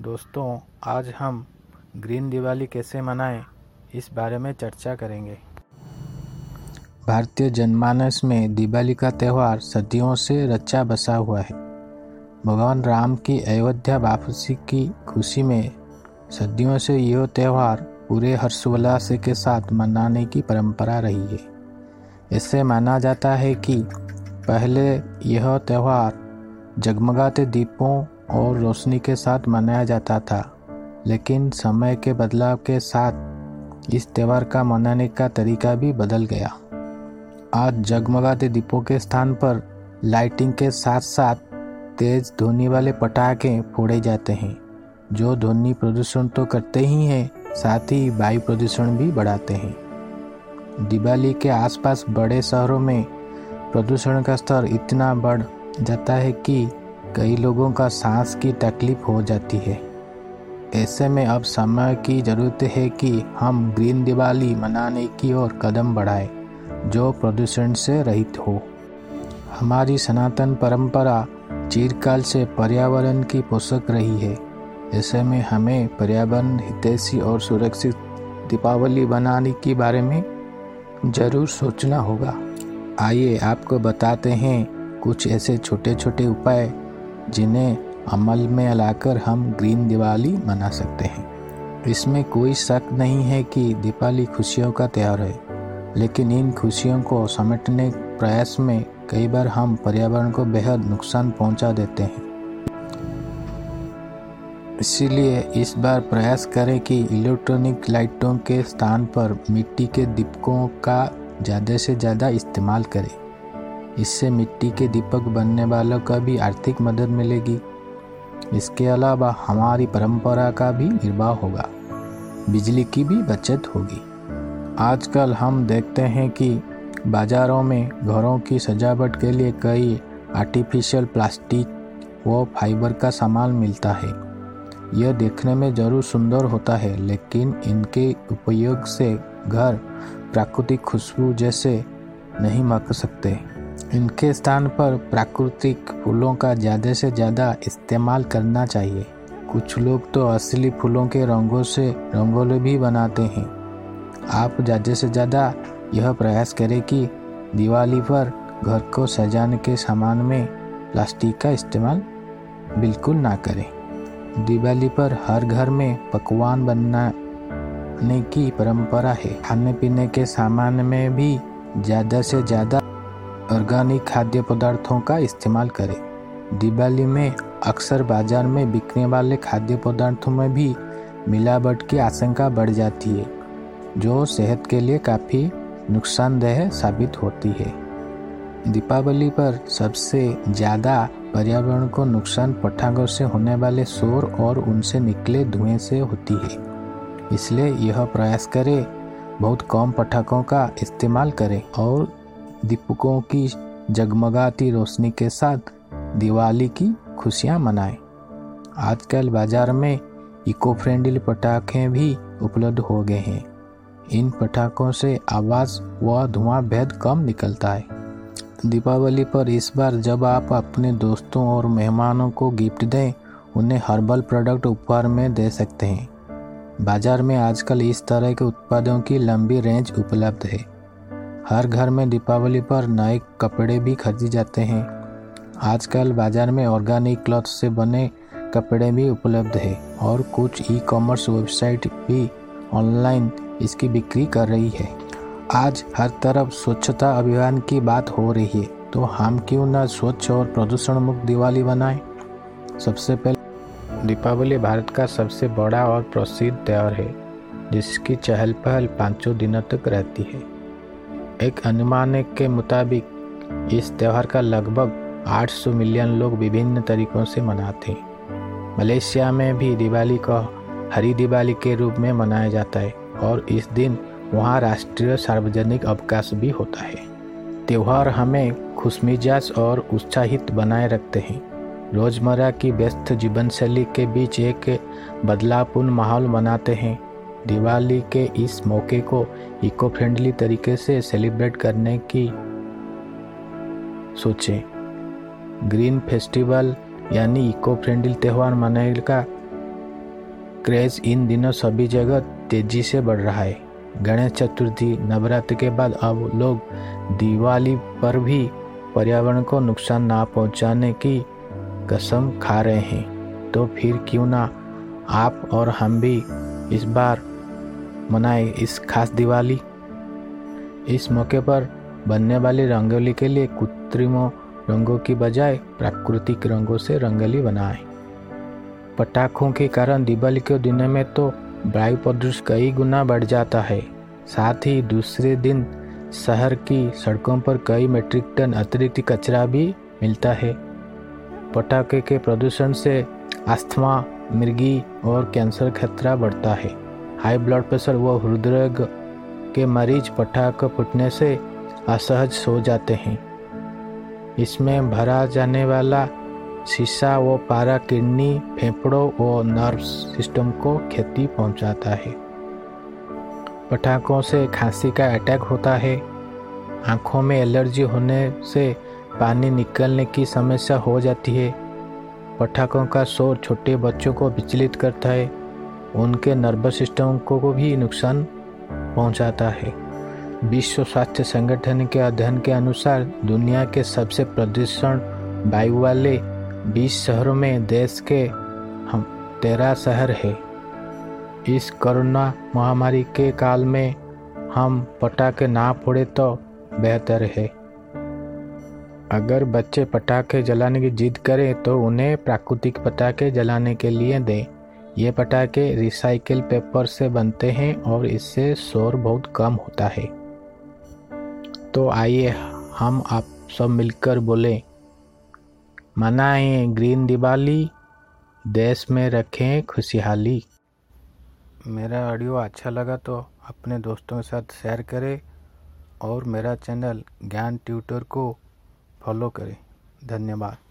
दोस्तों, आज हम ग्रीन दिवाली कैसे मनाएँ, इस बारे में चर्चा करेंगे। भारतीय जनमानस में दिवाली का त्यौहार सदियों से रचा बसा हुआ है। भगवान राम की अयोध्या वापसी की खुशी में सदियों से यह त्यौहार पूरे हर्षोल्लास के साथ मनाने की परंपरा रही है। इससे माना जाता है कि पहले यह त्यौहार जगमगाते दीपों और रोशनी के साथ मनाया जाता था, लेकिन समय के बदलाव के साथ इस त्यौहार का मनाने का तरीका भी बदल गया। आज जगमगाते दीपों के स्थान पर लाइटिंग के साथ साथ तेज ध्वनि वाले पटाखे फोड़े जाते हैं, जो ध्वनि प्रदूषण तो करते ही हैं, साथ ही वायु प्रदूषण भी बढ़ाते हैं। दिवाली के आसपास बड़े शहरों में प्रदूषण का स्तर इतना बढ़ जाता है कि कई लोगों का सांस की तकलीफ़ हो जाती है। ऐसे में अब समय की ज़रूरत है कि हम ग्रीन दिवाली मनाने की ओर कदम बढ़ाएँ, जो प्रदूषण से रहित हो। हमारी सनातन परंपरा चिरकाल से पर्यावरण की पोषक रही है। ऐसे में हमें पर्यावरण, हितैषी और सुरक्षित दीपावली बनाने के बारे में ज़रूर सोचना होगा। आइए आपको बताते हैं कुछ ऐसे छोटे छोटे उपाय जिन्हें अमल में लाकर हम ग्रीन दिवाली मना सकते हैं। इसमें कोई शक नहीं है कि दीपावली खुशियों का त्यौहार है, लेकिन इन खुशियों को समेटने प्रयास में कई बार हम पर्यावरण को बेहद नुकसान पहुँचा देते हैं। इसीलिए इस बार प्रयास करें कि इलेक्ट्रॉनिक लाइटों के स्थान पर मिट्टी के दीपकों का ज़्यादा से ज़्यादा इस्तेमाल करें। इससे मिट्टी के दीपक बनने वालों का भी आर्थिक मदद मिलेगी। इसके अलावा हमारी परंपरा का भी निर्वाह होगा। बिजली की भी बचत होगी। आजकल हम देखते हैं कि बाज़ारों में घरों की सजावट के लिए कई आर्टिफिशियल प्लास्टिक व फाइबर का सामान मिलता है। यह देखने में ज़रूर सुंदर होता है, लेकिन इनके उपयोग से घर प्राकृतिक खुशबू जैसे नहीं मक सकते। इनके स्थान पर प्राकृतिक फूलों का ज़्यादा से ज़्यादा इस्तेमाल करना चाहिए। कुछ लोग तो असली फूलों के रंगों से रंगोली भी बनाते हैं। आप ज़्यादा से ज़्यादा यह प्रयास करें कि दिवाली पर घर को सजाने के सामान में प्लास्टिक का इस्तेमाल बिल्कुल ना करें। दिवाली पर हर घर में पकवान बनाने की परंपरा है। खाने पीने के सामान में भी ज़्यादा से ज़्यादा ऑर्गेनिक खाद्य पदार्थों का इस्तेमाल करें। दिवाली में, अक्सर बाज़ार में बिकने वाले खाद्य पदार्थों में भी मिलावट की आशंका बढ़ जाती है, जो सेहत के लिए काफ़ी नुकसानदेह साबित होती है। दीपावली पर सबसे ज़्यादा पर्यावरण को नुकसान पटाखों से होने वाले शोर और उनसे निकले धुएँ से होती है। इसलिए यह प्रयास करें, बहुत कम पटाखों का इस्तेमाल करें और दीपकों की जगमगाती रोशनी के साथ दिवाली की खुशियाँ मनाएँ। आजकल बाज़ार में इको फ्रेंडली पटाखे भी उपलब्ध हो गए हैं। इन पटाखों से आवाज़ व धुआँ बेहद कम निकलता है। दीपावली पर इस बार जब आप अपने दोस्तों और मेहमानों को गिफ्ट दें, उन्हें हर्बल प्रोडक्ट उपहार में दे सकते हैं। बाज़ार में आजकल इस तरह के उत्पादों की लंबी रेंज उपलब्ध है। हर घर में दीपावली पर नए कपड़े भी खरीदे जाते हैं। आजकल बाज़ार में ऑर्गेनिक क्लॉथ से बने कपड़े भी उपलब्ध है और कुछ ई कॉमर्स वेबसाइट भी ऑनलाइन इसकी बिक्री कर रही है। आज हर तरफ़ स्वच्छता अभियान की बात हो रही है तो हम क्यों ना स्वच्छ और प्रदूषण मुक्त दिवाली बनाएँ सबसे पहले दीपावली भारत का सबसे बड़ा और प्रसिद्ध त्यौहार है, जिसकी चहल पहल पाँचों दिनों तक रहती है। एक अनुमान के मुताबिक, इस त्यौहार का लगभग 800 मिलियन लोग विभिन्न तरीकों से मनाते हैं। मलेशिया में भी दिवाली को हरी दिवाली के रूप में मनाया जाता है और इस दिन वहाँ राष्ट्रीय सार्वजनिक अवकाश भी होता है। त्यौहार हमें खुशमिजाज और उत्साहित बनाए रखते हैं। रोज़मर्रा की व्यस्त जीवन शैली के बीच एक बदलावपूर्ण माहौल बनाते हैं। दिवाली के इस मौके को इको फ्रेंडली तरीके से सेलिब्रेट करने की सोचें। ग्रीन फेस्टिवल यानी इको फ्रेंडली त्यौहार मनाने का क्रेज इन दिनों सभी जगह तेज़ी से बढ़ रहा है। गणेश चतुर्थी, नवरात्र के बाद अब लोग दिवाली पर भी पर्यावरण को नुकसान ना पहुँचाने की कसम खा रहे हैं। तो फिर क्यों ना आप और हम भी इस बार मनाए इस खास दिवाली। इस मौके पर बनने वाली रंगोली के लिए कृत्रिम रंगों की बजाय प्राकृतिक रंगों से रंगोली बनाएँ। पटाखों के कारण दिवाली के दिन में तो वायु प्रदूषण कई गुना बढ़ जाता है। साथ ही दूसरे दिन शहर की सड़कों पर कई मेट्रिक टन अतिरिक्त कचरा भी मिलता है। पटाखे के प्रदूषण से अस्थमा मिर्गी और कैंसर खतरा बढ़ता है। हाई ब्लड प्रेशर व हृदय के मरीज़ पटाखे फूटने से असहज सो जाते हैं। इसमें भरा जाने वाला शीशा व पारा किडनी, फेफड़ों व नर्व सिस्टम को क्षति पहुंचाता है। पटाखों से खांसी का अटैक होता है। आँखों में एलर्जी होने से पानी निकलने की समस्या हो जाती है। पटाखों का शोर छोटे बच्चों को विचलित करता है। उनके नर्वस सिस्टम को भी नुकसान पहुंचाता है। विश्व स्वास्थ्य संगठन के अध्ययन के अनुसार दुनिया के सबसे प्रदूषण वायु वाले 20 शहरों में देश के हम तेरह शहर है। इस कोरोना महामारी के काल में हम पटाखे ना फोड़े तो बेहतर है। अगर बच्चे पटाखे जलाने की जिद करें तो उन्हें प्राकृतिक पटाखे जलाने के लिए दें। ये पटाखे रिसाइकिल पेपर से बनते हैं और इससे शोर बहुत कम होता है। तो आइए हम आप सब मिलकर बोले, मनाएँ ग्रीन दिवाली, देश में रखें खुशहाली। मेरा ऑडियो अच्छा लगा तो अपने दोस्तों के साथ शेयर करें और मेरा चैनल ज्ञान ट्यूटर को फॉलो करें। धन्यवाद।